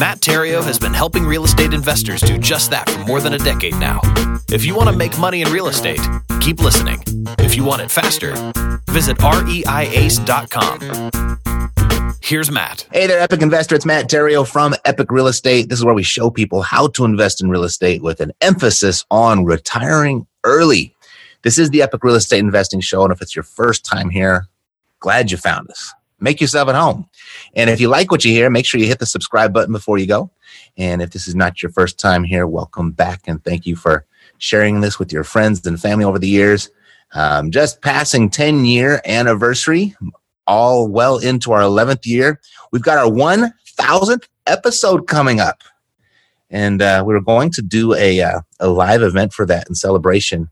Matt Theriault has been helping real estate investors do just that for more than a decade now. If you want to make money in real estate, keep listening. If you want it faster, visit reiace.com. Here's Matt. Hey there, Epic Investor. It's Matt Theriault from Epic Real Estate. This is where we show people how to invest in real estate with an emphasis on retiring early. This is the Epic Real Estate Investing Show. And if it's your first time here, glad you found us. Make yourself at home. And if you like what you hear, make sure you hit the subscribe button before you go. And if this is not your first time here, welcome back. And thank you for sharing this with your friends and family over the years. Um, just passing 10 year anniversary all well into our 11th year. We've got our 1000th episode coming up. And uh, we are going to do a, uh, a live event for that in celebration.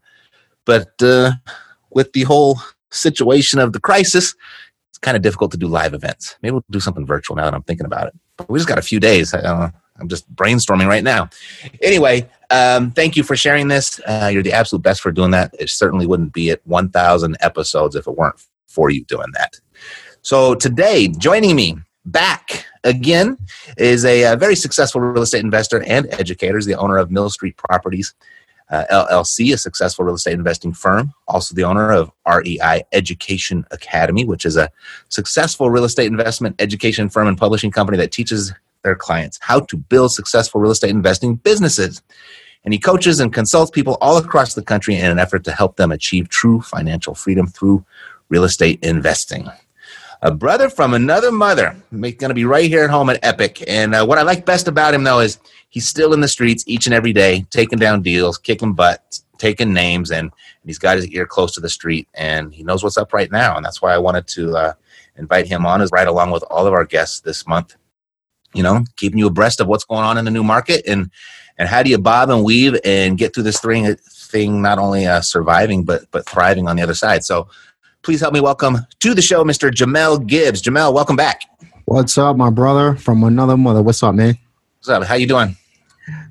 But uh, with the whole situation of the crisis, it's kind of difficult to do live events. Maybe we'll do something virtual now that I'm thinking about it. But we just got a few days. I, am just brainstorming right now. Anyway, um, thank you for sharing this. Uh, you're the absolute best for doing that. It certainly wouldn't be at 1,000 episodes if it weren't for you doing that. So today, joining me back again is a, a, very successful real estate investor and educator, is the owner of Mill Street Properties uh, LLC, a successful real estate investing firm. Also, the owner of REI Education Academy, which is a successful real estate investment education firm and publishing company that teaches their clients how to build successful real estate investing businesses. And he coaches and consults people all across the country in an effort to help them achieve true financial freedom through real estate investing a brother from another mother. Going to be right here at home at Epic. And uh, what I like best about him, though, is he's still in the streets each and every day, taking down deals, kicking butt, taking names, and, he's got his ear close to the street, and he knows what's up right now. And that's why I wanted to uh, invite him on, is right along with all of our guests this month. You know, keeping you abreast of what's going on in the new market and and how do you bob and weave and get through this thing thing not only uh, surviving but but thriving on the other side. So Please help me welcome to the show, Mr. Jamel Gibbs. Jamel, welcome back. What's up, my brother from another mother? What's up, man? What's up? How you doing?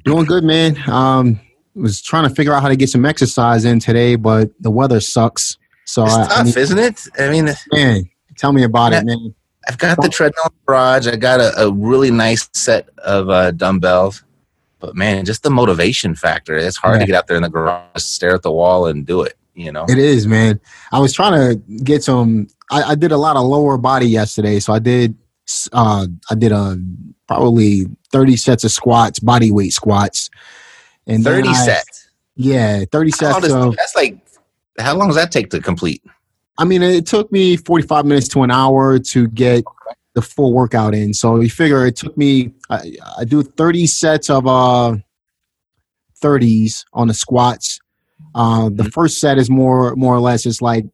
Doing good, man. Um, was trying to figure out how to get some exercise in today, but the weather sucks. So it's I, tough, I isn't it? I mean, man, tell me about it, man. I've got the treadmill in the garage. I got a, a really nice set of uh, dumbbells, but man, just the motivation factor. It's hard yeah. to get out there in the garage, stare at the wall, and do it you know? It is man. I was trying to get some i, I did a lot of lower body yesterday so i did uh i did a uh, probably 30 sets of squats body weight squats. And 30 I, sets yeah 30 sets does, of, that's like how long does that take to complete? I mean it took me 45 minutes to an hour to get the full workout in. So you figure it took me i, I do 30 sets of uh 30s on the squats uh, the mm-hmm. first set is more more or less it's like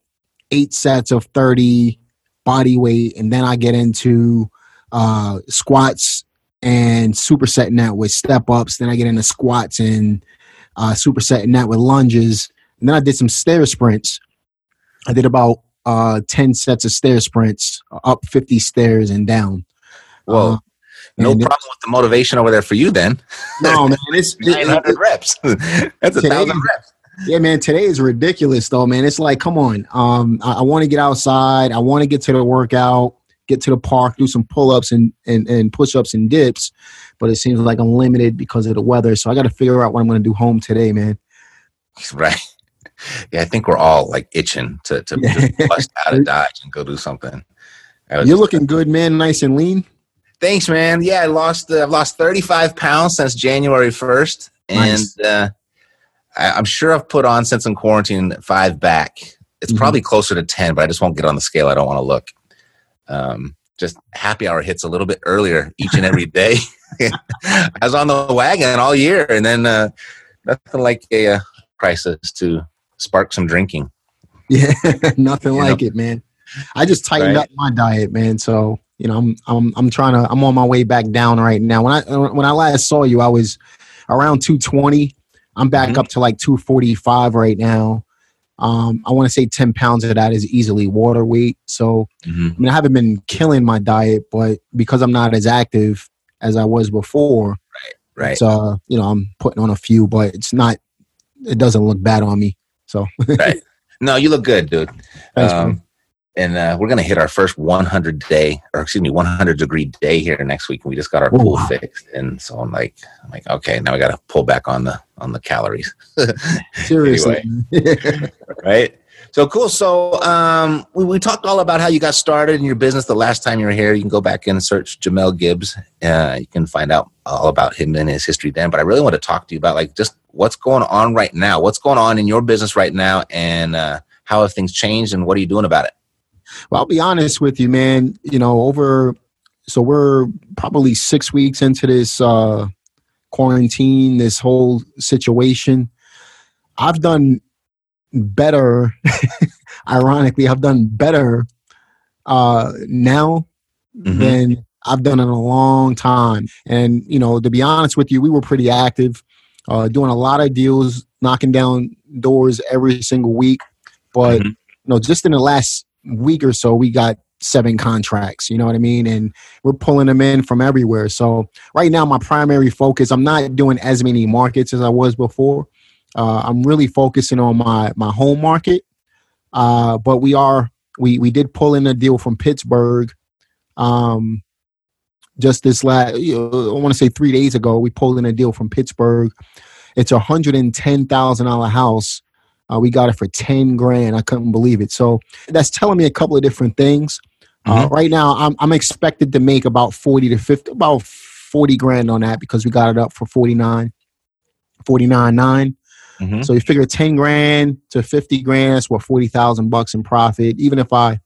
eight sets of 30 body weight, and then I get into uh, squats and supersetting that with step ups. Then I get into squats and uh, supersetting that with lunges. And then I did some stair sprints. I did about uh, 10 sets of stair sprints, up 50 stairs and down. well Uh, no problem with the motivation over there for you then. No, man. It's 900 it, reps. That's a thousand reps yeah, man. Today is ridiculous, though, man. It's like, come on. Um, I, I want to get outside. I want to get to the workout, get to the park, do some pull ups and, and, and push ups and dips. But it seems like I'm limited because of the weather. So I got to figure out what I'm going to do home today, man. Right. Yeah, I think we're all like itching to to just bust out of Dodge and go do something. You're looking good, man. Nice and lean. Thanks, man. Yeah, I lost. Uh, I've lost 35 pounds since January 1st, nice. and uh, I, am sure I've put on since in quarantine five back. It's mm-hmm. probably closer to 10, but I just won't get on the scale. I don't want to look. Um, just happy hour hits a little bit earlier each and every day. I was on the wagon all year, and then uh, nothing like a uh, crisis to spark some drinking. Yeah, nothing you like know? it, man. I just tightened right? up my diet, man. So you know, I'm I'm I'm trying to. I'm on my way back down right now. When I when I last saw you, I was around 220 I'm back Mhm. up to like 245 right now. Um, I want to say 10 pounds of that is easily water weight. So, Mhm. I mean, I haven't been killing my diet, but because I'm not as active as I was before, Right. it's, uh, you know, I'm putting on a few, but it's not, it doesn't look bad on me. So, No, you look good, dude. thanks, Um. And uh, we're gonna hit our first 100 day, or excuse me, 100 degree day here next week. And we just got our Oh, pool fixed, and so I'm like, I'm like, okay, now we got to pull back on the on the calories, Seriously. right? So cool. So um, we, we talked all about how you got started in your business the last time you were here. You can go back and search Jamel Gibbs. Uh, you can find out all about him and his history then. But I really want to talk to you about like just what's going on right now. What's going on in your business right now, and uh, how have things changed, and what are you doing about it? Well, I'll be honest with you, man. You know, over so we're probably six weeks into this uh, quarantine, this whole situation. I've done better. ironically, I've done better uh, now Mhm. than I've done in a long time. And you know, to be honest with you, we were pretty active, uh, doing a lot of deals, knocking down doors every single week. But Mhm. you know, just in the last week or so, we got seven contracts. You know what I mean? And we're pulling them in from everywhere. So right now, my primary focus, I'm not doing as many markets as I was before. Uh, I'm really focusing on my my home market. Uh, but we are we we did pull in a deal from Pittsburgh. Um, just this last, you know, I want to say three days ago, we pulled in a deal from Pittsburgh. It's a hundred and ten thousand dollar house. Uh, we got it for ten grand. I couldn't believe it. So that's telling me a couple of different things. Uh, right now, I'm I'm expected to make about forty to fifty, about forty grand on that because we got it up for 49, 49 nine. Mhm. So you figure ten grand to fifty grand, that's what forty thousand bucks in profit. Even if I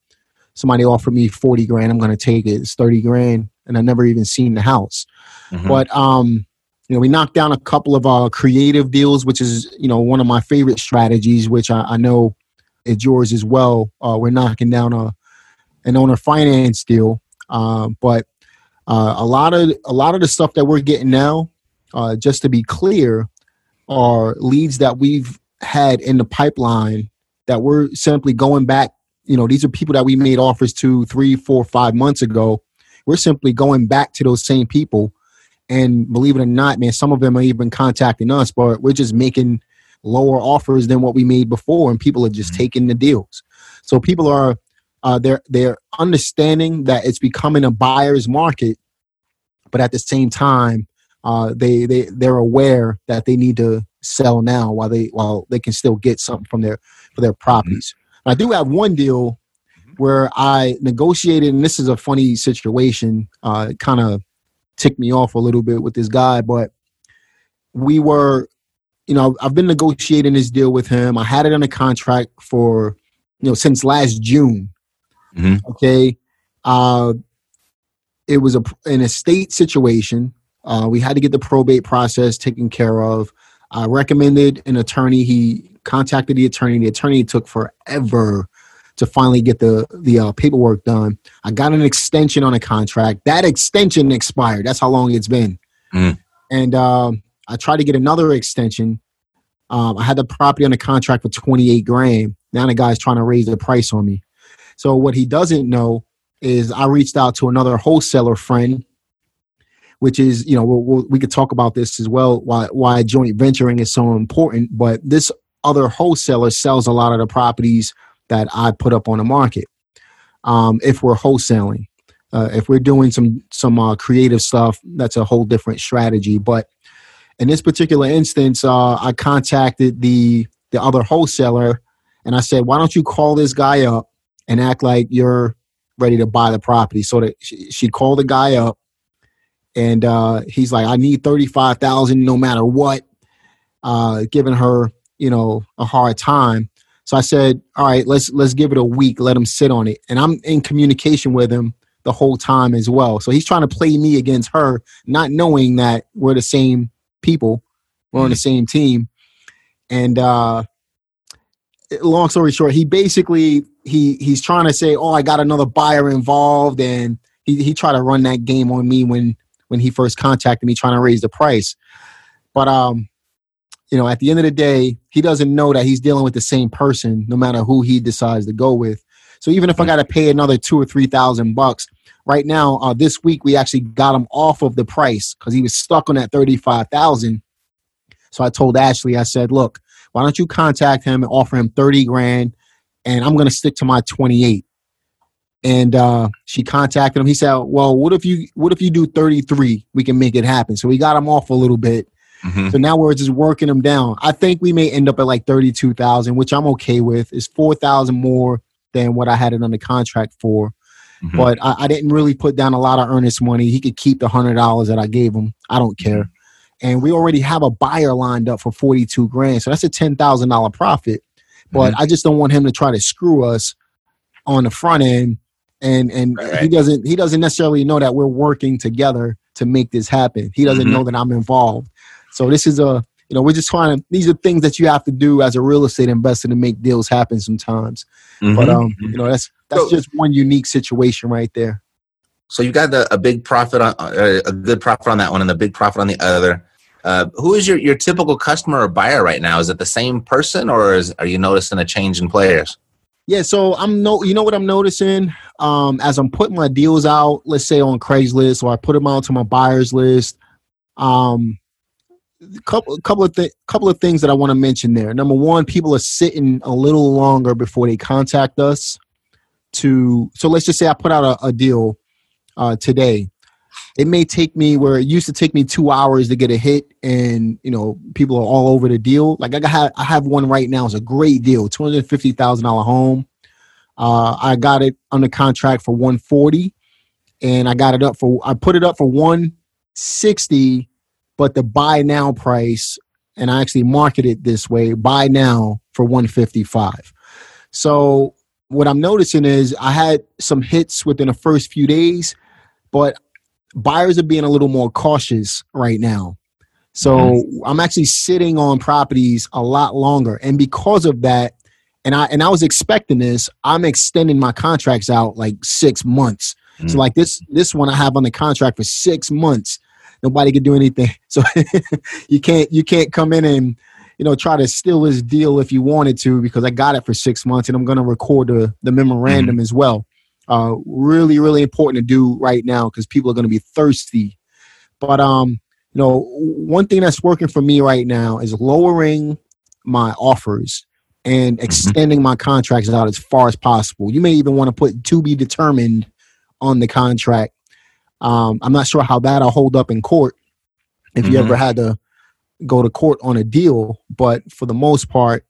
somebody offered me forty grand, I'm gonna take it. It's thirty grand, and I never even seen the house. Mhm. But um, you know, we knocked down a couple of uh, creative deals, which is you know one of my favorite strategies, which I, I know is yours as well. Uh, we're knocking down a an owner finance deal, uh, but uh, a lot of a lot of the stuff that we're getting now, uh, just to be clear, are leads that we've had in the pipeline that we're simply going back. You know, these are people that we made offers to three, four, five months ago. We're simply going back to those same people. And believe it or not, man, some of them are even contacting us, but we're just making lower offers than what we made before, and people are just Mhm. taking the deals. So people are uh, they're they're understanding that it's becoming a buyer's market, but at the same time, uh, they they they're aware that they need to sell now while they while they can still get something from their for their properties. I do have one deal where I negotiated, and this is a funny situation. Uh, kind of ticked me off a little bit with this guy, but we were, you know, I've been negotiating this deal with him. I had it under contract for, you know, since last June. Mhm. Okay. Uh, it was a an estate situation. Uh, we had to get the probate process taken care of. I recommended an attorney. He contacted the attorney. The attorney took forever to finally get the the uh, paperwork done. I got an extension on a contract. That extension expired. That's how long it's been. Mm. And um, I tried to get another extension. Um, I had the property on the contract for twenty eight grand. Now the guy's trying to raise the price on me. So what he doesn't know is I reached out to another wholesaler friend, which is you know we'll, we'll, we could talk about this as well. Why why joint venturing is so important, but this other wholesaler sells a lot of the properties that I put up on the market. Um, if we're wholesaling, uh, if we're doing some some uh, creative stuff, that's a whole different strategy. But in this particular instance, uh, I contacted the the other wholesaler, and I said, "Why don't you call this guy up and act like you're ready to buy the property?" So that she, she called the guy up, and uh, he's like, "I need thirty five thousand, no matter what." Uh, giving her, you know, a hard time. So I said, "All right, let's let's give it a week. Let him sit on it." And I'm in communication with him the whole time as well. So he's trying to play me against her, not knowing that we're the same people, we're on the same team. And uh, long story short, he basically he he's trying to say, "Oh, I got another buyer involved," and he he tried to run that game on me when when he first contacted me, trying to raise the price. But um, you know, at the end of the day, he doesn't know that he's dealing with the same person, no matter who he decides to go with. So even if I got to pay another two or three thousand bucks, right now, uh, this week we actually got him off of the price because he was stuck on that thirty-five thousand. So I told Ashley, I said, "Look, why don't you contact him and offer him thirty grand, and I'm going to stick to my twenty-eight." And uh, she contacted him. He said, "Well, what if you what if you do thirty-three? We can make it happen." So we got him off a little bit Mhm. so now we're just working them down. I think we may end up at like thirty-two thousand, which I'm okay with. It's four thousand more than what I had it under contract for. Mhm. But I, I didn't really put down a lot of earnest money. He could keep the hundred dollars that I gave him. I don't care. And we already have a buyer lined up for forty-two grand, so that's a ten thousand dollar profit. But I just don't want him to try to screw us on the front end. And and Right, he doesn't he doesn't necessarily know that we're working together to make this happen. He doesn't Mhm. know that I'm involved. So this is a you know we're just trying to these are things that you have to do as a real estate investor to make deals happen sometimes. But Mhm. um you know that's that's So- just one unique situation right there. So you got a, a big profit on uh, a good profit on that one and a big profit on the other. Uh, who is your, your typical customer or buyer right now? Is it the same person, or is, are you noticing a change in players? Yeah, so I'm no you know what I'm noticing um as I'm putting my deals out, let's say on Craigslist or I put them out to my buyers list. Um couple couple of th- couple of things that I want to mention there. Number one, people are sitting a little longer before they contact us to so let's just say I put out a, a deal uh today. It may take me where it used to take me two hours to get a hit, and you know people are all over the deal. Like I have, I have one right now. It's a great deal, two hundred fifty thousand dollar home. Uh, I got it under contract for one forty, and I got it up for. I put it up for one sixty, but the buy now price, and I actually marketed this way: buy now for one fifty five. So what I'm noticing is I had some hits within the first few days, but buyers are being a little more cautious right now. So I'm actually sitting on properties a lot longer. And because of that, and I and I was expecting this, I'm extending my contracts out like six months. Mm. So like this this one I have on the contract for six months. Nobody can do anything. So you can't you can't come in and you know try to steal this deal if you wanted to because I got it for six months and I'm gonna record the, the memorandum as well. Uh, really, really important to do right now because people are going to be thirsty. But um, you know, one thing that's working for me right now is lowering my offers and extending my contracts out as far as possible. You may even want to put to be determined on the contract. Um, I'm not sure how that'll hold up in court if you Mhm. ever had to go to court on a deal, but for the most part,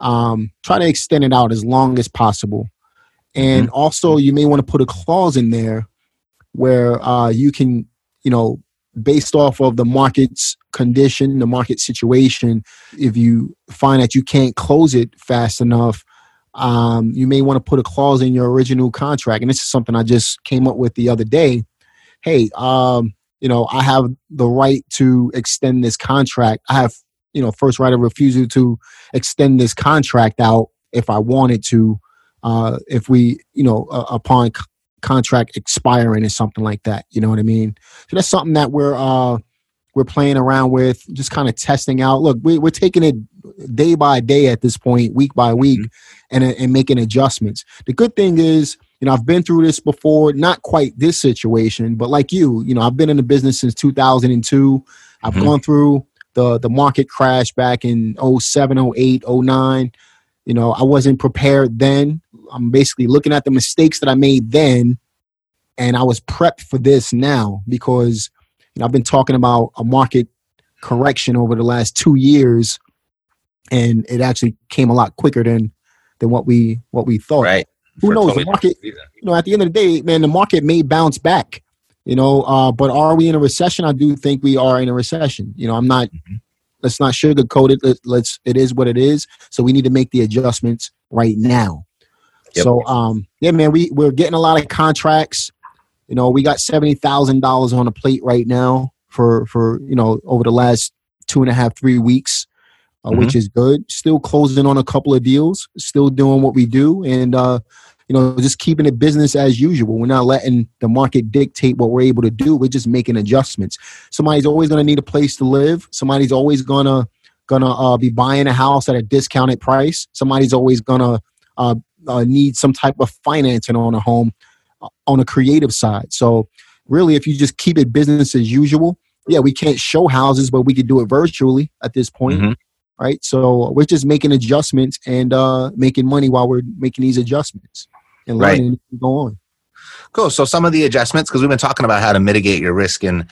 um, try to extend it out as long as possible. And also, you may want to put a clause in there where uh, you can, you know, based off of the market's condition, the market situation, if you find that you can't close it fast enough, um, you may want to put a clause in your original contract. And this is something I just came up with the other day. Hey, um, you know, I have the right to extend this contract. I have, you know, first right of refusal to extend this contract out if I wanted to, uh, if we, you know, uh, upon c- contract expiring or something like that. You know what I mean? So that's something that we're uh, we're playing around with, just kind of testing out. Look, we, we're taking it day by day at this point, week by week, and and making adjustments. The good thing is, you know, I've been through this before, not quite this situation, but like you, you know, I've been in the business since 2002. I've Mhm. gone through the the market crash back in 07, 08, 09. You know, I wasn't prepared then. I'm basically looking at the mistakes that I made then, and I was prepped for this now because you know I've been talking about a market correction over the last two years, and it actually came a lot quicker than than what we what we thought. Right. Who knows? The market, you know, at the end of the day, man, the market may bounce back. You know, uh, but are we in a recession? I do think we are in a recession. You know, I'm not. Mhm. Let's not sugarcoat it. Let, let's. It is what it is. So we need to make the adjustments right now. Yep. So, um, yeah, man, we we're getting a lot of contracts. You know, we got seventy thousand dollars on the plate right now for for you know over the last two and a half three weeks, uh, which is good. Still closing on a couple of deals. Still doing what we do, and uh, you know, just keeping it business as usual. We're not letting the market dictate what we're able to do. We're just making adjustments. Somebody's always going to need a place to live. Somebody's always going to gonna uh, be buying a house at a discounted price. Somebody's always gonna uh, uh, need some type of financing on a home uh, on a creative side. So really, if you just keep it business as usual, yeah, we can't show houses, but we could do it virtually at this point. Mhm. Right, so we're just making adjustments and uh, making money while we're making these adjustments and Right. learning to go on. Cool. So some of the adjustments, because we've been talking about how to mitigate your risk in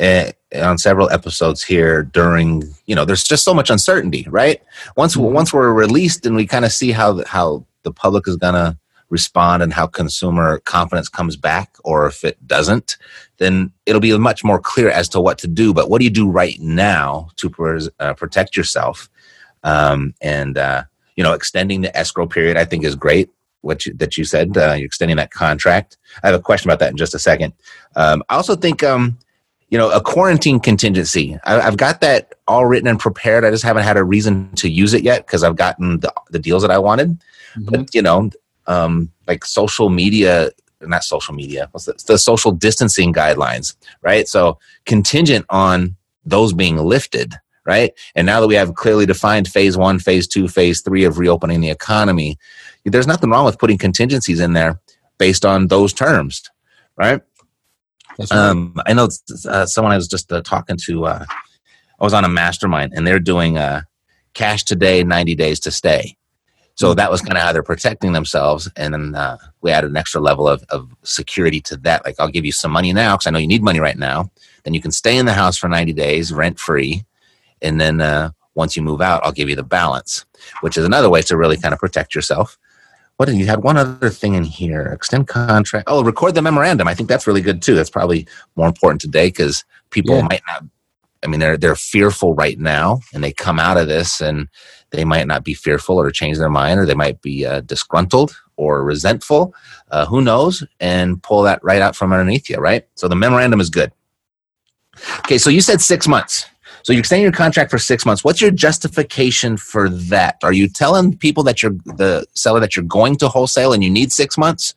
uh, on several episodes here. During you know, there's just so much uncertainty, right? Once Mhm. once we're released and we kind of see how how the public is gonna respond and how consumer confidence comes back, or if it doesn't, then it'll be much more clear as to what to do. But what do you do right now to pres- uh, protect yourself? Um, and uh, you know, extending the escrow period, I think, is great. What you, that you said, uh, you're extending that contract. I have a question about that in just a second. Um, I also think, um, you know, a quarantine contingency. I, I've got that all written and prepared. I just haven't had a reason to use it yet because I've gotten the, the deals that I wanted. But you know, um, like social media, not social media. What's the, the social distancing guidelines, right? So contingent on those being lifted, right? And now that we have clearly defined phase one, phase two, phase three of reopening the economy, there's nothing wrong with putting contingencies in there based on those terms, right? Right. Um, I know uh, someone I was just uh, talking to. Uh, I was on a mastermind, and they're doing uh, cash today, ninety days to stay. So that was kind of how they're protecting themselves, and then uh, we added an extra level of, of security to that. Like, I'll give you some money now because I know you need money right now. Then you can stay in the house for ninety days, rent free, and then uh, once you move out, I'll give you the balance, which is another way to really kind of protect yourself. What did you had one other thing in here? Extend contract. Oh, record the memorandum. I think that's really good too. That's probably more important today because people Yeah. might not. I mean, they're they're fearful right now, and they come out of this, and they might not be fearful or change their mind, or they might be uh, disgruntled or resentful. Uh, who knows? And pull that right out from underneath you, right? So the memorandum is good. Okay, so you said six months. So you're extending your contract for six months. What's your justification for that? Are you telling people that you're the seller that you're going to wholesale and you need six months?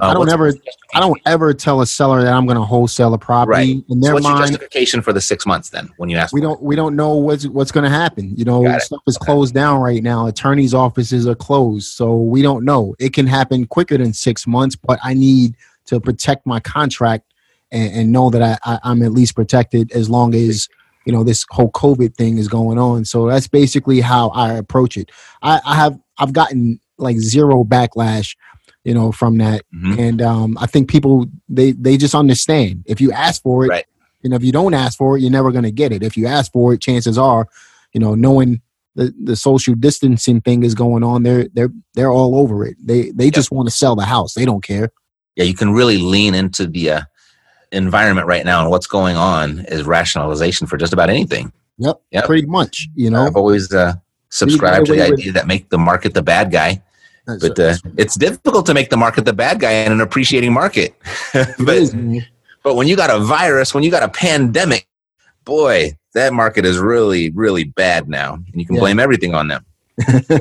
Uh, I don't ever, I don't ever tell a seller that I'm going to wholesale a property. Right. In So their what's your justification for the six months then? When you ask, we don't, we don't know what's what's going to happen. You know, stuff is closed down right now. Attorneys' offices are closed, so we don't know. It can happen quicker than six months, but I need to protect my contract and, and know that I, I, I'm at least protected as long as you know this whole COVID thing is going on. So that's basically how I approach it. I, I have I've gotten like zero backlash, you know, from that, Mhm. and um, I think people they they just understand if you ask for it, Right. and if you don't ask for it, you're never going to get it. If you ask for it, chances are, you know, knowing the, the social distancing thing is going on, they're they're they're all over it. They they just want to sell the house. They don't care. yeah, you can really lean into the uh, environment right now and what's going on is rationalization for just about anything. Yep, Yep. pretty much. You know, I've always uh, subscribed to the idea that make the market the bad guy, but uh, it's difficult to make the market the bad guy in an appreciating market. but. But when you got a virus, when you got a pandemic, boy, that market is really, really bad now. And you can Yeah. blame everything on them.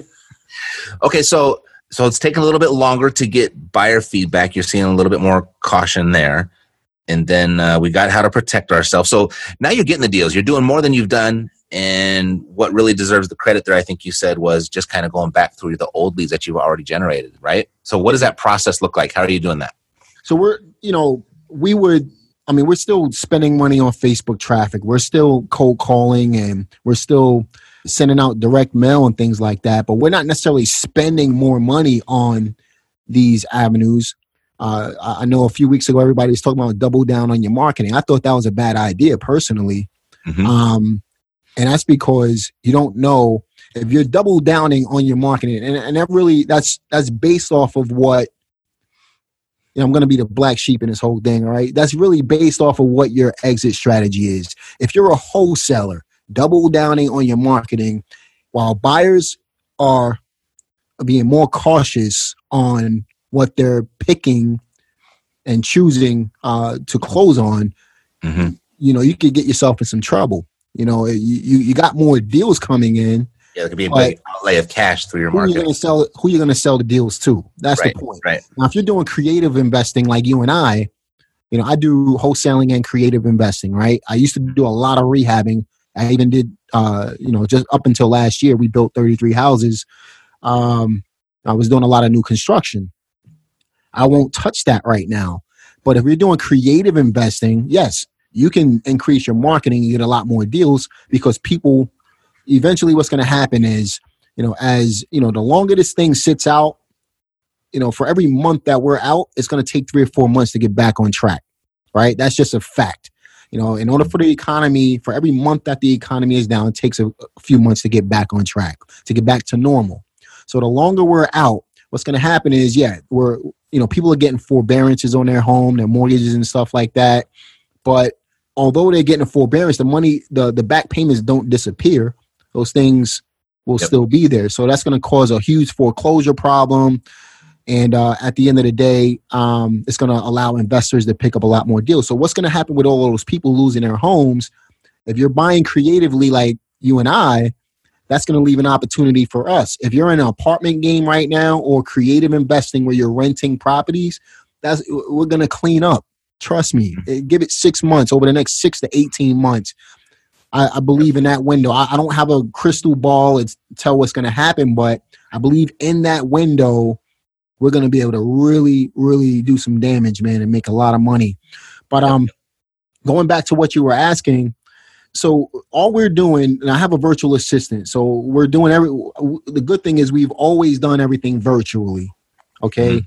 okay, so so it's taking a little bit longer to get buyer feedback. You're seeing a little bit more caution there. And then uh, we got how to protect ourselves. So now you're getting the deals. You're doing more than you've done. And what really deserves the credit there, I think you said, was just kind of going back through the old leads that you've already generated, right? So what does that process look like? How are you doing that? So we're, you know, we would, I mean, we're still spending money on Facebook traffic. We're still cold calling and we're still sending out direct mail and things like that. But we're not necessarily spending more money on these avenues. Uh, I know a few weeks ago, everybody was talking about double down on your marketing. I thought that was a bad idea personally. Mhm. Um, and that's because you don't know if you're double downing on your marketing. And, and that really, that's, that's based off of what you know, I'm going to be the black sheep in this whole thing, all right? That's really based off of what your exit strategy is. If you're a wholesaler, double downing on your marketing while buyers are being more cautious on what they're picking and choosing uh, to close on, Mhm. you know, you could get yourself in some trouble. You know, you, you, you got more deals coming in. Yeah, it could be a big outlay of cash through your Who market. going to sell? Who you going to sell the deals to? That's Right, the point. right. Now, if you're doing creative investing like you and I, you know, I do wholesaling and creative investing, right? I used to do a lot of rehabbing I even did, uh, you know, just up until last year, we built 33 houses. Um, I was doing a lot of new construction. I won't touch that right now. But if you're doing creative investing, yes, you can increase your marketing and get a lot more deals because people eventually what's going to happen is, you know, as, you know, the longer this thing sits out, you know, for every month that we're out, it's going to take three or four months to get back on track, right? That's just a fact. You know, in order for the economy, for every month that the economy is down, it takes a, a few months to get back on track, to get back to normal. So the longer we're out, what's going to happen is, yeah, we're, you know, people are getting forbearances on their home, their mortgages and stuff like that. But although they're getting a forbearance, the money, the, the back payments don't disappear. Those things will Yep. still be there. So that's going to cause a huge foreclosure problem. And uh, at the end of the day, um, it's going to allow investors to pick up a lot more deals. So what's going to happen with all those people losing their homes? If you're buying creatively like you and I, that's going to leave an opportunity for us. If you're in an apartment game right now or creative investing where you're renting properties, that's we're going to clean up. Trust me. Eh, Give it six months over the next six to eighteen months. I, I believe in that window. I, I don't have a crystal ball to tell what's going to happen, but I believe in that window we're going to be able to really, really do some damage, man, and make a lot of money. But um, going back to what you were asking, so all we're doing, and I have a virtual assistant, so we're doing every. The good thing is we've always done everything virtually. Okay,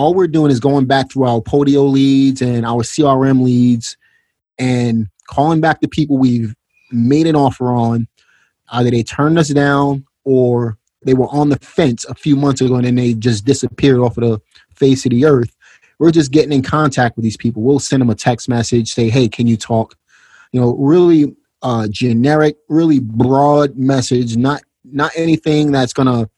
all we're doing is going back through our Podio leads and our CRM leads, and calling back the people we've made an offer on. Either they turned us down or they were on the fence a few months ago and then they just disappeared off of the face of the earth. We're just getting in contact with these people. We'll send them a text message, say, "Hey, can you talk?" You know, really uh, generic, really broad message, not not anything that's gonna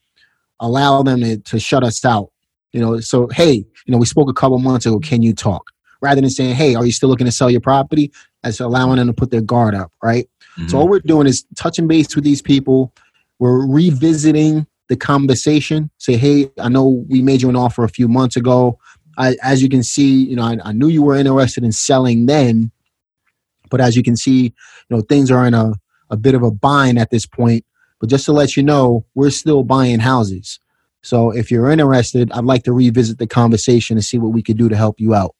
allow them to, to shut us out. You know, so hey, you know, we spoke a couple months ago. Can you talk? Rather than saying, "Hey, are you still looking to sell your property?" That's allowing them to put their guard up, right? So mm-hmm. all we're doing is touching base with these people. We're revisiting the conversation. Say, hey, I know we made you an offer a few months ago. I, as you can see, you know, I, I knew you were interested in selling then, but as you can see, you know, things are in a, a bit of a bind at this point. But just to let you know, we're still buying houses. So if you're interested, I'd like to revisit the conversation and see what we could do to help you out.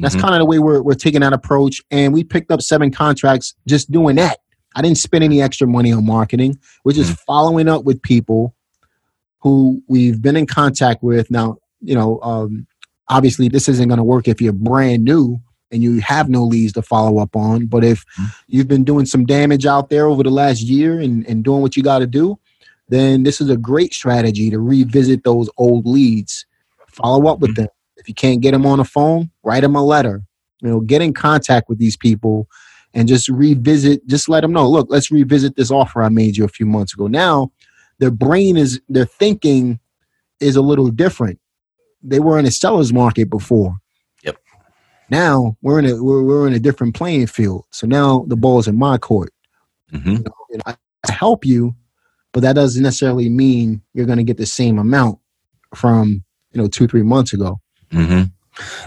That's Mhm. kind of the way we're, we're taking that approach. And we picked up seven contracts just doing that. I didn't spend any extra money on marketing. We're just following up with people who we've been in contact with. Now, you know, um, obviously this isn't going to work if you're brand new and you have no leads to follow up on. But if you've been doing some damage out there over the last year and, and doing what you got to do, then this is a great strategy to revisit those old leads. Follow up with them. If you can't get them on the phone, write them a letter. You know, get in contact with these people and just revisit. Just let them know. Look, let's revisit this offer I made you a few months ago. Now, their brain is their thinking is a little different. They were in a seller's market before. Yep. Now we're in a we're, we're in a different playing field. So now the ball's in my court. Mm-hmm. And I I help you, but that doesn't necessarily mean you're going to get the same amount from you know two three months ago. Mm-hmm.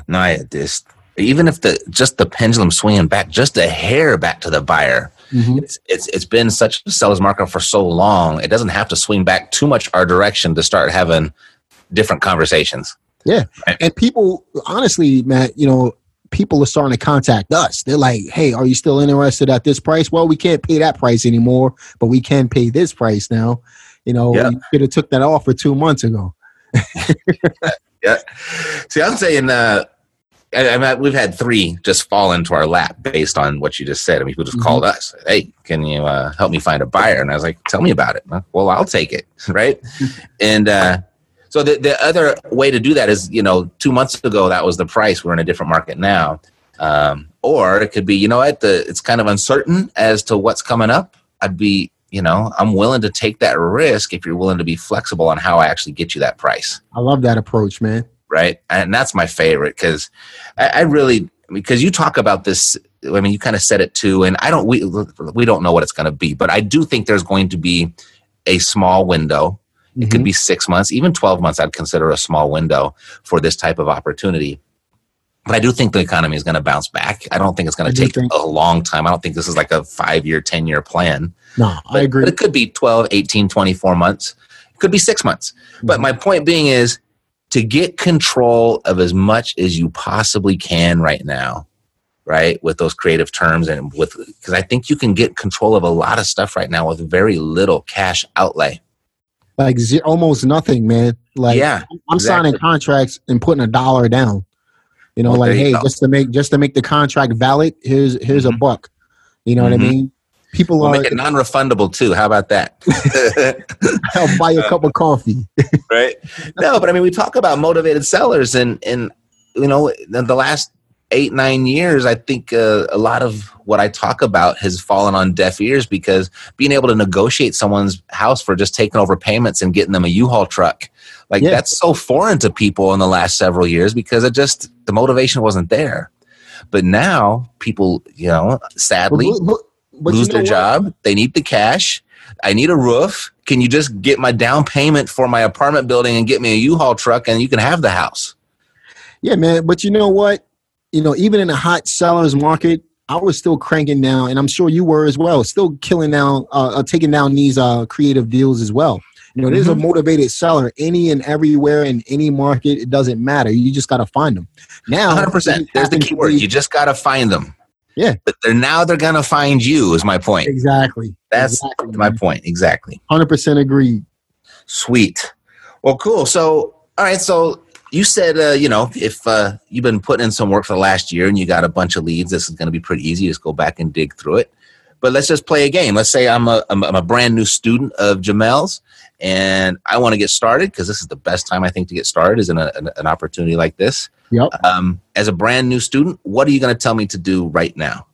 No, just even if the just the pendulum swinging back just a hair back to the buyer, it's it's it's been such a seller's market for so long. It doesn't have to swing back too much our direction to start having different conversations. Yeah. And people, honestly, Matt, you know, people are starting to contact us. They're like, "Hey, are you still interested at this price?" Well, we can't pay that price anymore, but we can pay this price now. You know, you could have took that offer two months ago. Yeah. See, I'm saying uh, I, I we've had three just fall into our lap based on what you just said. I mean, people just Mhm. called us, "Hey, can you uh, help me find a buyer?" And I was like, "Tell me about it." Well, I'll take it, right? and uh, so the the other way to do that is, you know, two months ago that was the price. We're in a different market now, um, or it could be, you know what, the it's kind of uncertain as to what's coming up. I'd be, you know, I'm willing to take that risk if you're willing to be flexible on how I actually get you that price I love that approach, man. right? And that's my favorite because I, I really because you talk about this. I mean, you kind of said it too, and I don't. We we don't know what it's going to be, but I do think there's going to be a small window. It could Mhm. be six months, even twelve months. I'd consider a small window for this type of opportunity. But I do think the economy is going to bounce back. I don't think it's going to take think- a long time. I don't think this is like a five year, 10 year plan. No, But, I agree. But it could be 12, 18, 24 months. It could be six months. But Mhm. my point being is to get control of as much as you possibly can right now, right? With those creative terms and with, because I think you can get control of a lot of stuff right now with very little cash outlay. Like almost nothing, man. Like yeah. I'm signing contracts and putting a dollar down. You know, Well, like hey, go. just to make just to make the contract valid, here's here's a Mhm. buck. You know what I Mhm. mean? People We'll are make it non refundable too. How about that? I'll buy you a cup of coffee. right? No, but I mean, we talk about motivated sellers, and and you know, the last eight nine years, I think uh, a lot of what I talk about has fallen on deaf ears because being able to negotiate someone's house for just taking over payments and getting them a U-Haul truck, like Yeah. that's so foreign to people in the last several years because it just the motivation wasn't there. But now people, you know, sadly But- but- but you lose know their what? job. They need the cash. I need a roof. Can you just get my down payment for my apartment building and get me a U-Haul truck and you can have the house? Yeah, man. But you know what? You know, even in a hot sellers market, I was still cranking down, and I'm sure you were as well. Still killing down, uh, uh, taking down these uh, creative deals as well. You know, there's a motivated seller any and everywhere in any market. It doesn't matter. You just got to find them. Now, 100%. There's the key word. You just got to find them. Yeah. But they're now they're going to find you is my point. Exactly. That's exactly, my point. Exactly. Hundred percent agreed. Sweet. Well, cool. So, all right. So you said, uh, you know, if uh, you've been putting in some work for the last year and you got a bunch of leads, this is going to be pretty easy. Just go back and dig through it. But let's just play a game. Let's say I'm a, I'm a- brand new student of Jamel's and I want to get started because this is the best time I think to get started is in a, an, an opportunity like this. Yep. Um, as a brand new student, what are you going to tell me to do right now?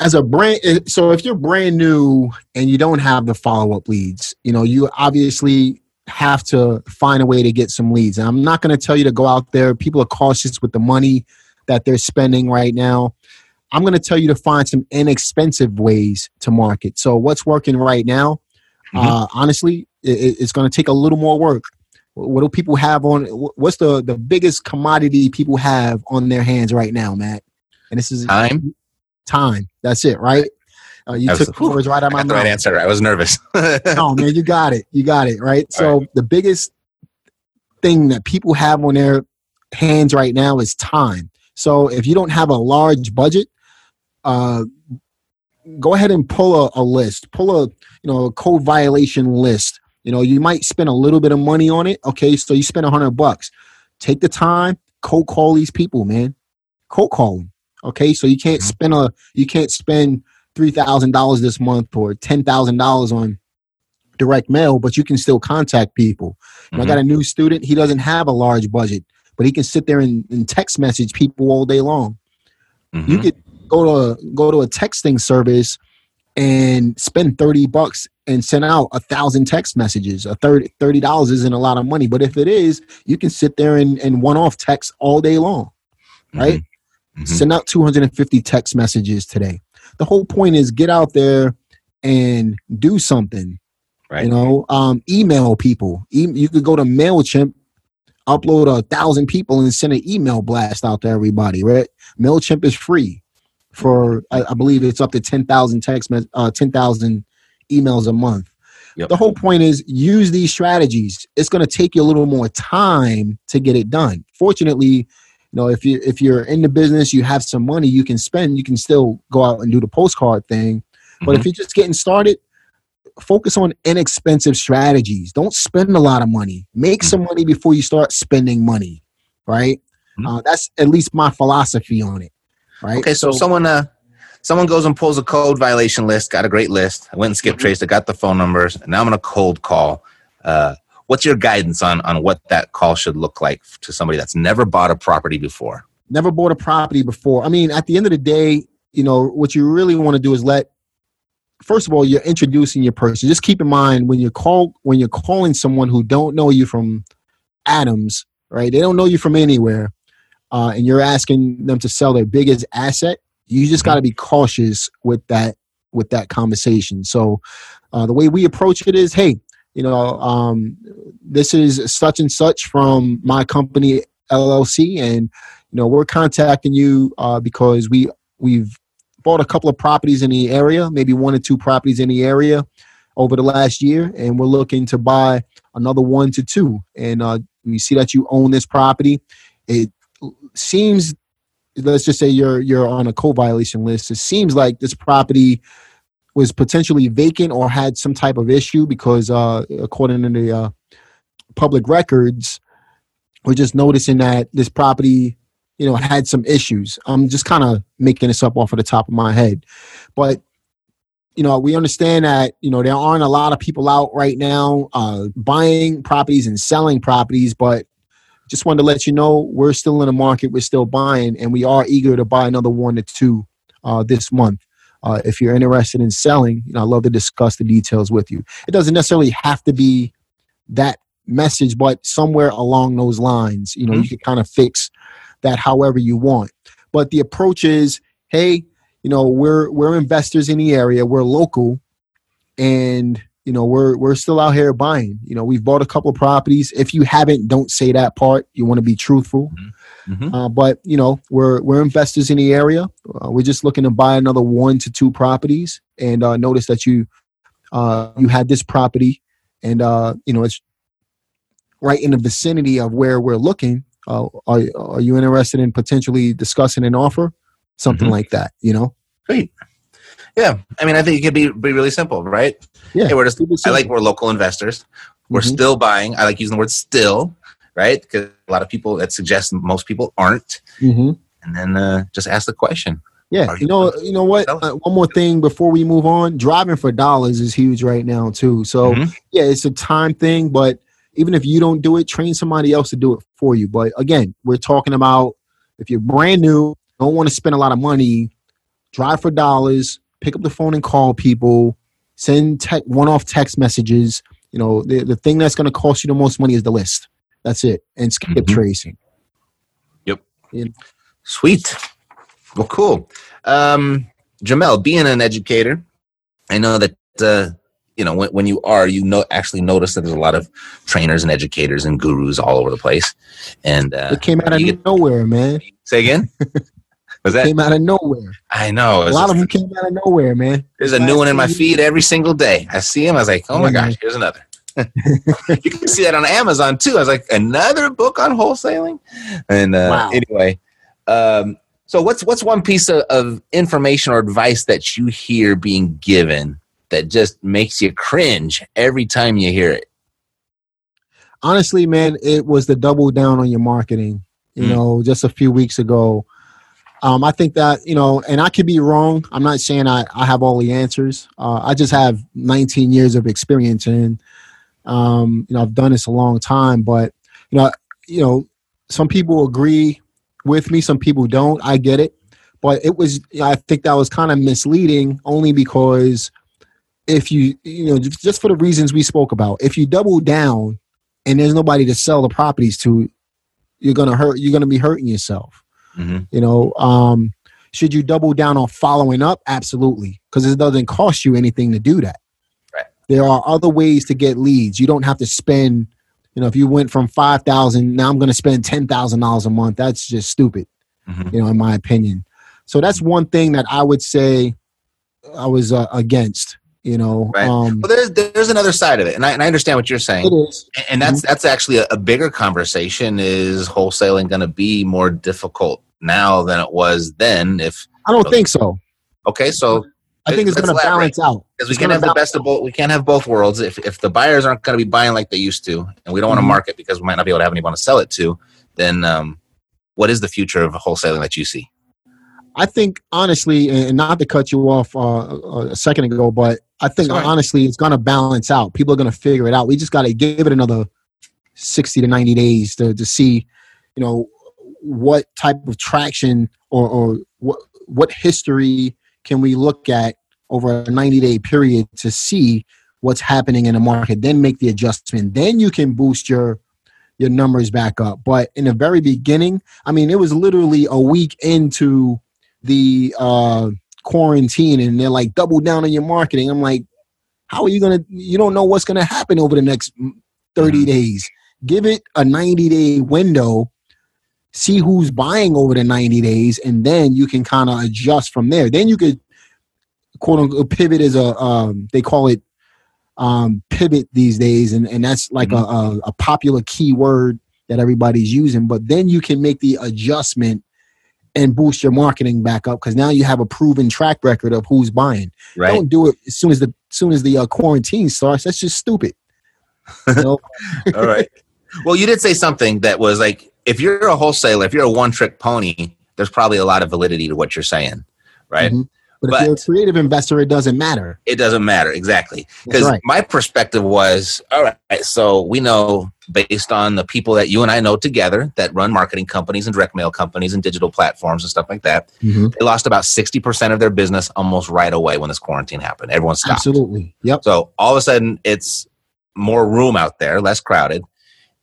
As a brand, eh, so if you're brand new and you don't have the follow up leads, you know you obviously have to find a way to get some leads. And I'm not going to tell you to go out there. People are cautious with the money that they're spending right now. I'm going to tell you to find some inexpensive ways to market. So what's working right now? Mhm. Uh, honestly, it, it's going to take a little more work. What do people have on? What's the the biggest commodity people have on their hands right now, Matt? And this is Time? time. That's it, right? Uh, you took the words right out of my got the right answer. I was nervous. No, man, you got it. You got it, right? So the biggest thing that people have on their hands right now is time. So if you don't have a large budget, uh, go ahead and pull a, a list. Pull a you know a code violation list. You know you might spend a little bit of money on it. Okay, so you spend a hundred bucks. Take the time, cold call these people, man. Cold call them. Okay, so you can't Mhm. spend a you can't spend three thousand dollars this month or ten thousand dollars on direct mail, but you can still contact people. And I got a new student; he doesn't have a large budget, but he can sit there and, and text message people all day long. Mhm. You could go to go to a texting service and spend thirty bucks and send out a thousand text messages. A thirty thirty dollars isn't a lot of money, but if it is, you can sit there and, and one off text all day long right? Mhm. Send out 250 text messages today. The whole point is get out there and do something. Right. You know, um, email people. E- you could go to Mailchimp, upload a thousand people, and send an email blast out to everybody. Right? Mailchimp is free for I, I believe it's up to 10,000 text mes- uh, 10,000 emails a month. Yep. The whole point is use these strategies. It's going to take you a little more time to get it done. Fortunately, know if you if you're in the business you have some money you can spend you can still go out and do the postcard thing but Mm-hmm. if you're just getting started focus on inexpensive strategies don't spend a lot of money make some money before you start spending money right Mhm. uh, that's at least my philosophy on it right Okay, so, someone uh someone goes and pulls a code violation list, got a great list. I went and skip traced, I got the phone numbers, and now I'm gonna cold call. Uh what's your guidance on on what that call should look like to somebody that's never bought a property before? never bought a property before. I mean, at the end of the day, you know, what you really want to do is let first of all, you're introducing your person. Just keep in mind when you're call when you're calling someone who don't know you from Adams, right? They don't know you from anywhere, uh, and you're asking them to sell their biggest asset. You just got to be cautious with that with that conversation. So, uh, the way we approach it is, hey, you know, um, this is such and such from my company LLC, and you know, we're contacting you uh, because we we've bought a couple of properties in the area, maybe one or two properties in the area over the last year, and we're looking to buy another one to two. And uh, we see that you own this property. It seems, let's just say you're you're on a code violation list. It seems like this property was potentially vacant or had some type of issue because, uh, according to the uh, public records, we're just noticing that this property, you know, had some issues. I'm just kind of making this up off of the top of my head, but you know, we understand that you know there aren't a lot of people out right now uh, buying properties and selling properties, but just wanted to let you know we're still in the market, we're still buying, and we are eager to buy another one or two uh, this month. Uh, if you're interested in selling, you know, I'd love to discuss the details with you. It doesn't necessarily have to be that message, but somewhere along those lines, you know, Mhm. you can kind of fix that however you want. But the approach is, hey, you know, we're we're investors in the area, we're local, and you know, we're we're still out here buying. You know, we've bought a couple of properties. If you haven't, don't say that part. You want to be truthful. Mhm. Uh, but you know, we're we're investors in the area. Uh, we're just looking to buy another one to two properties, and uh, notice that you uh, you had this property, and uh, you know it's right in the vicinity of where we're looking. Uh, are are you interested in potentially discussing an offer, something Mhm. like that? You know, Great. Yeah, I mean, I think it could be be really simple, right? yeah. Hey, we're just. I like we're local investors. We're Mhm. still buying. I like using the word "still," right? Because a lot of people that suggest most people aren't. Mhm. And then uh, just ask the question. Yeah, you you know, you know what? Uh, one more thing before we move on. Driving for dollars is huge right now too. So Mhm. yeah, it's a time thing, but even if you don't do it, train somebody else to do it for you. But again, we're talking about if you're brand new, don't want to spend a lot of money, drive for dollars, pick up the phone and call people, send tech one-off text messages. You know, the, the thing that's going to cost you the most money is the list. That's it, and skip Mhm. tracing. Sweet. Well, cool. Um, Jamel, being an educator, I know that uh, you know when, when you are, you know actually notice that there's a lot of trainers and educators and gurus all over the place. And uh, It came out of get- nowhere, man. say again. Was that? Came out of nowhere. I know. A lot just- of them came out of nowhere, man. There's a new one in my feed every single day. I see him. I was like, oh my gosh, here's another. you can see that on Amazon too. I was like, another book on wholesaling. And uh, Wow. anyway, um, so what's what's one piece of, of information or advice that you hear being given that just makes you cringe every time you hear it? honestly, man, it was the double down on your marketing. You Mm. know, just a few weeks ago. Um, I think that you know, and I could be wrong. I'm not saying I, I have all the answers. Uh, I just have 19 years of experience, and um, you know, I've done this a long time. But you know, you know, some people agree with me, some people don't. I get it, but it was. I think that was kind of misleading, only because if you you know just for the reasons we spoke about, if you double down and there's nobody to sell the properties to, you're gonna hurt. You're gonna be hurting yourself. Mm-hmm. You know, um, should you double down on following up? Absolutely, because it doesn't cost you anything to do that. Right. There are other ways to get leads. You don't have to spend. You know, if you went from five thousand, now I'm going to spend ten thousand dollars a month. That's just stupid. Mhm. You know, in my opinion. So that's one thing that I would say I was uh, against. You know, Right. um, Well, there's there's another side of it, and I, and I understand what you're saying. it is. And- And that's that's actually a, a bigger conversation. Is wholesaling going to be more difficult now than it was then? If I don't think so. okay, so I think it's going to balance out. because we can't have the best of both, we can't have both worlds. If if the buyers aren't going to be buying like they used to, and we don't want to Mhm. market because we might not be able to have anyone to sell it to, then um, what is the future of wholesaling that you see? I think honestly, and not to cut you off uh, a second ago, but I think Sorry. honestly, it's going to balance out. People are going to figure it out. We just got to give it another sixty to ninety days to to see, you know, what type of traction or or what what history can we look at over a ninety day period to see what's happening in the market. Then make the adjustment. Then you can boost your your numbers back up. But in the very beginning, I mean, it was literally a week into the uh, quarantine, and they're like, double down on your marketing. I'm like, how are you gonna? You don't know what's gonna happen over the next 30 Mhm. days. Give it a 90 day window. See who's buying over the 90 days, and then you can kind of adjust from there. Then you could quote unquote pivot is a um, they call it um, pivot these days, and, and that's like a, a, a popular keyword that everybody's using. But then you can make the adjustment and boost your marketing back up because now you have a proven track record of who's buying. Right. Don't do it as soon as the as soon as the uh, quarantine starts. That's just stupid. You know? All right. Well, you did say something that was like, if you're a wholesaler, if you're a one trick pony, there's probably a lot of validity to what you're saying, right? Mhm. But, But- if you're a creative investor, it doesn't matter. It doesn't matter exactly because right. my perspective was, all right, so we know based on the people that you and I know together that run marketing companies and direct mail companies and digital platforms and stuff like that, Mhm. they lost about 60% of their business almost right away when this quarantine happened. Everyone stopped. Absolutely. Yep. So all of a sudden, it's more room out there, less crowded.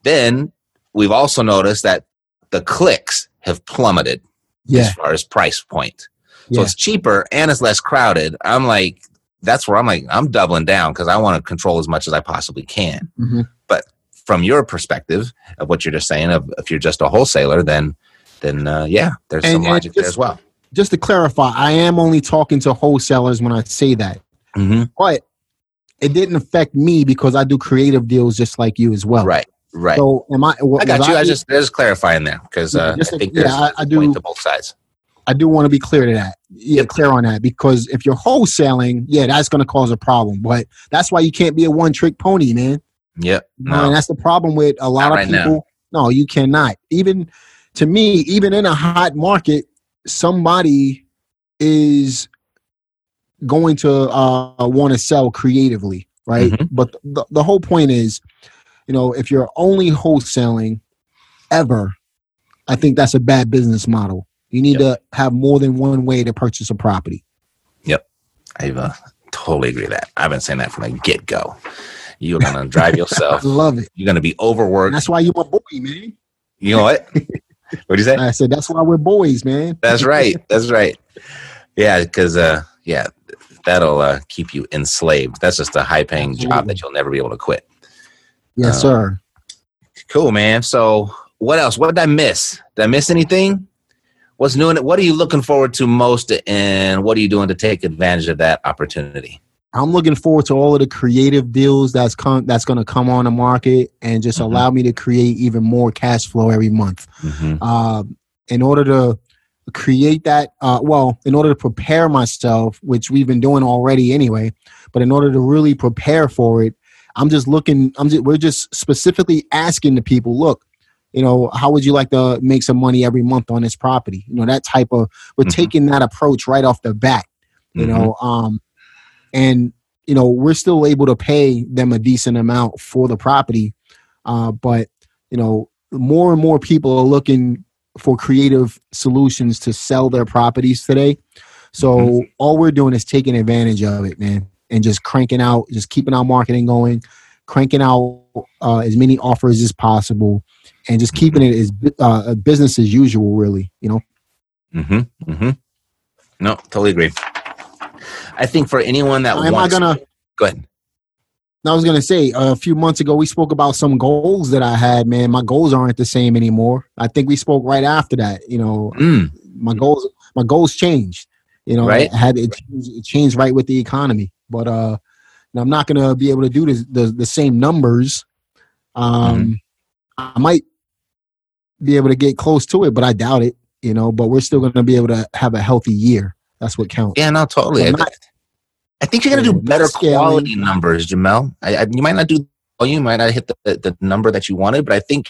Then we've also noticed that the clicks have plummeted Yeah. as far as price point. So Yeah. it's cheaper and it's less crowded. I'm like, that's where I'm like, I'm doubling down because I want to control as much as I possibly can. Mhm. But from your perspective of what you're just saying, of if you're just a wholesaler, then then uh, yeah, there's And- some and logic there as well. Just to clarify, I am only talking to wholesalers when I say that. hmm but it didn't affect me because I do creative deals just like you as well. Right, right. So am I? I got you. I just I just clarifying there because uh, I think yeah, there's I- I do- to both sides. I do want to be clear to that. Yeah, clear on that because if you're wholesaling, yeah, that's going to cause a problem. But that's why you can't be a one trick pony, man. Yep. No. And that's the problem with a lot Not of right now. people. No, you cannot. Even to me, even in a hot market, somebody is going to uh, want to sell creatively, right? Mhm. But the, the whole point is, you know, if you're only wholesaling ever, I think that's a bad business model. You need to have more than one way to purchase a property. Yep. I uh, totally agree with that. I've been saying that from the get go. You're gonna drive I yourself. love it. You're gonna be And overworked. that's why you're my boy, man. You know what? what do you say? I said that's why we're boys, man. That's right. That's right. Yeah, because uh, yeah, that'll uh, keep you enslaved. That's just a high paying job that you'll never be able to quit. Yes, Uh, sir. Cool, man. So what else? What did I miss? Did I miss anything? What's new? In, what are you looking forward to most, and what are you doing to take advantage of that opportunity? I'm looking forward to all of the creative deals that's come that's going to come on the market and just Mhm. allow me to create even more cash flow every month. Mm-hmm. Um, in order to create that, uh, well, in order to prepare myself, which we've been doing already anyway, but in order to really prepare for it, I'm just looking. I'm just we're just specifically asking the people, look, you know, how would you like to make some money every month on this property? You know, that type of we're Mhm. taking that approach right off the bat you know um and you know we're still able to pay them a decent amount for the property uh but you know more and more people are looking for creative solutions to sell their properties today so Mhm. all we're doing is taking advantage of it man and just cranking out just keeping our marketing going cranking out uh, as many offers as possible and just keeping it as uh, business as usual really you know Mm-hmm. Mm-hmm. No, totally agree. I think for anyone that am i wants, gonna go ahead. I was gonna say a few months ago we spoke about some goals that I had. Man, my goals aren't the same anymore. I think we spoke right after that. You know, Mm, my goals my goals changed. You know, Right. had it changed, it changed right with the economy. But uh, and I'm not gonna be able to do this, the the same numbers. Um, I might be able to get close to it, but I doubt it. You know, but we're still gonna be able to have a healthy year. That's what counts. yeah, no, totally. I, I'm not- I think you're gonna do better quality numbers, Jamel. I, I, you might not do, well, you might not hit the, the, the number that you wanted, but I think,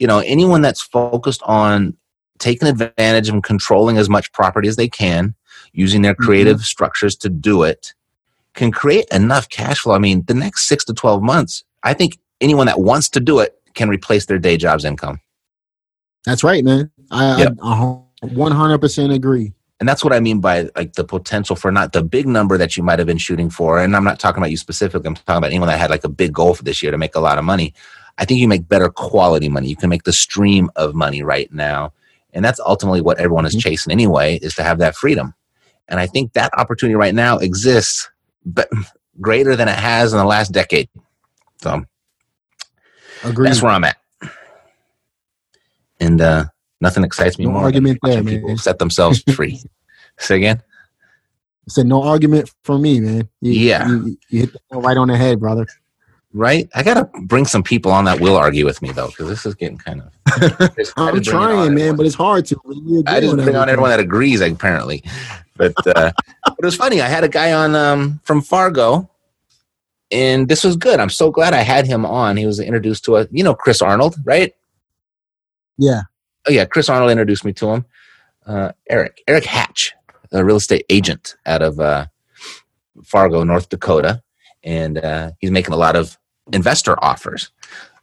you know, anyone that's focused on taking advantage and controlling as much property as they can, using their creative structures to do it, can create enough cash flow. I mean, the next six to 12 months, I think anyone that wants to do it can replace their day job's income. That's right, man. I, Yep. I, I 100% agree. And that's what I mean by like the potential for not the big number that you might have been shooting for. And I'm not talking about you specifically. I'm talking about anyone that had like a big goal for this year to make a lot of money. I think you make better quality money. You can make the stream of money right now. And that's ultimately what everyone is Mhm. chasing anyway, is to have that freedom. And I think that opportunity right now exists greater than it has in the last decade. So Agreed. that's where I'm at. And uh Nothing excites me No more. than there, man. People set themselves free. Say again. I said no argument for me, man. You, Yeah. you, you hit the right on the head, brother. Right? I gotta bring some people on that will argue with me though, because this is getting kind of. I'm just bring it on trying, man, but it's hard to. I just bring on everyone that agrees, apparently. But uh, but it was funny. I had a guy on um, from Fargo, and this was good. I'm so glad I had him on. He was introduced to us. you know, Chris Arnold, right? Yeah. Oh yeah, Chris Arnold introduced me to him. Uh, Eric, Eric Hatch, a real estate agent out of uh, Fargo, North Dakota, and uh, he's making a lot of investor offers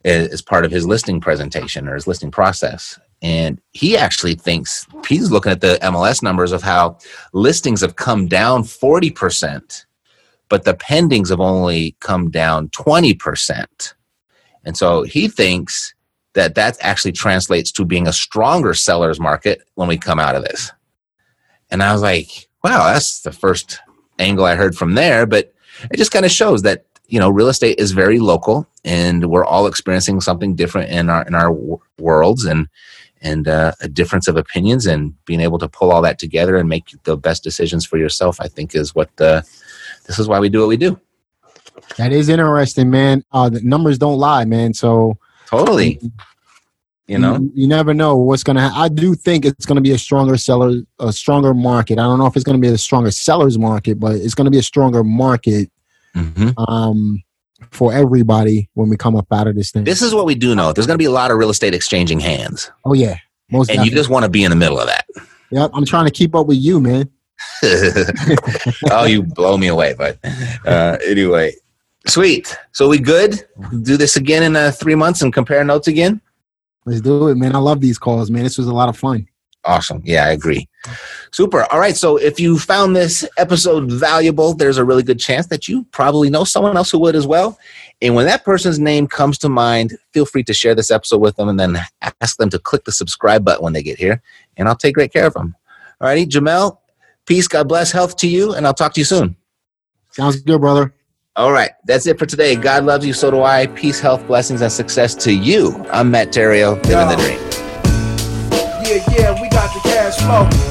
as part of his listing presentation or his listing process. And he actually thinks he's looking at the MLS numbers of how listings have come down forty percent, but the pendings have only come down twenty percent. And so he thinks that that actually translates to being a stronger seller's market when we come out of this. And I was like, wow, that's the first angle I heard from there. But it just kind of shows that, you know, real estate is very local and we're all experiencing something different in our, in our w- worlds and, and uh, a difference of opinions and being able to pull all that together and make the best decisions for yourself, I think is what, uh, this is why we do what we do. That is interesting, man. Uh, the numbers don't lie, man. So Totally. You know, you, you never know what's gonna. Ha- I do think it's gonna be a stronger seller, a stronger market. I don't know if it's gonna be a stronger sellers market, but it's gonna be a stronger market Mhm. um, for everybody when we come up out of this thing. this is what we do know. There's going to be a lot of real estate exchanging hands. oh yeah, most. and you just want to be in the middle of that. Yep, I'm trying to keep up with you, man. oh, you blow me away, but uh, anyway, sweet. So we good? Do this again in uh, three months and compare notes again. Let's do it, man. I love these calls, man. This was a lot of fun. Awesome. Yeah, I agree. Super. All right. So if you found this episode valuable, there's a really good chance that you probably know someone else who would as well. And when that person's name comes to mind, feel free to share this episode with them and then ask them to click the subscribe button when they get here. And I'll take great care of them. All righty. Jamel, peace, God bless, health to you. And I'll talk to you soon. Sounds good, brother. All right. That's it for today. God loves you. So do I. Peace, health, blessings, and success to you. I'm Matt Theriault, living the dream. Yeah, yeah, we got the cash flow.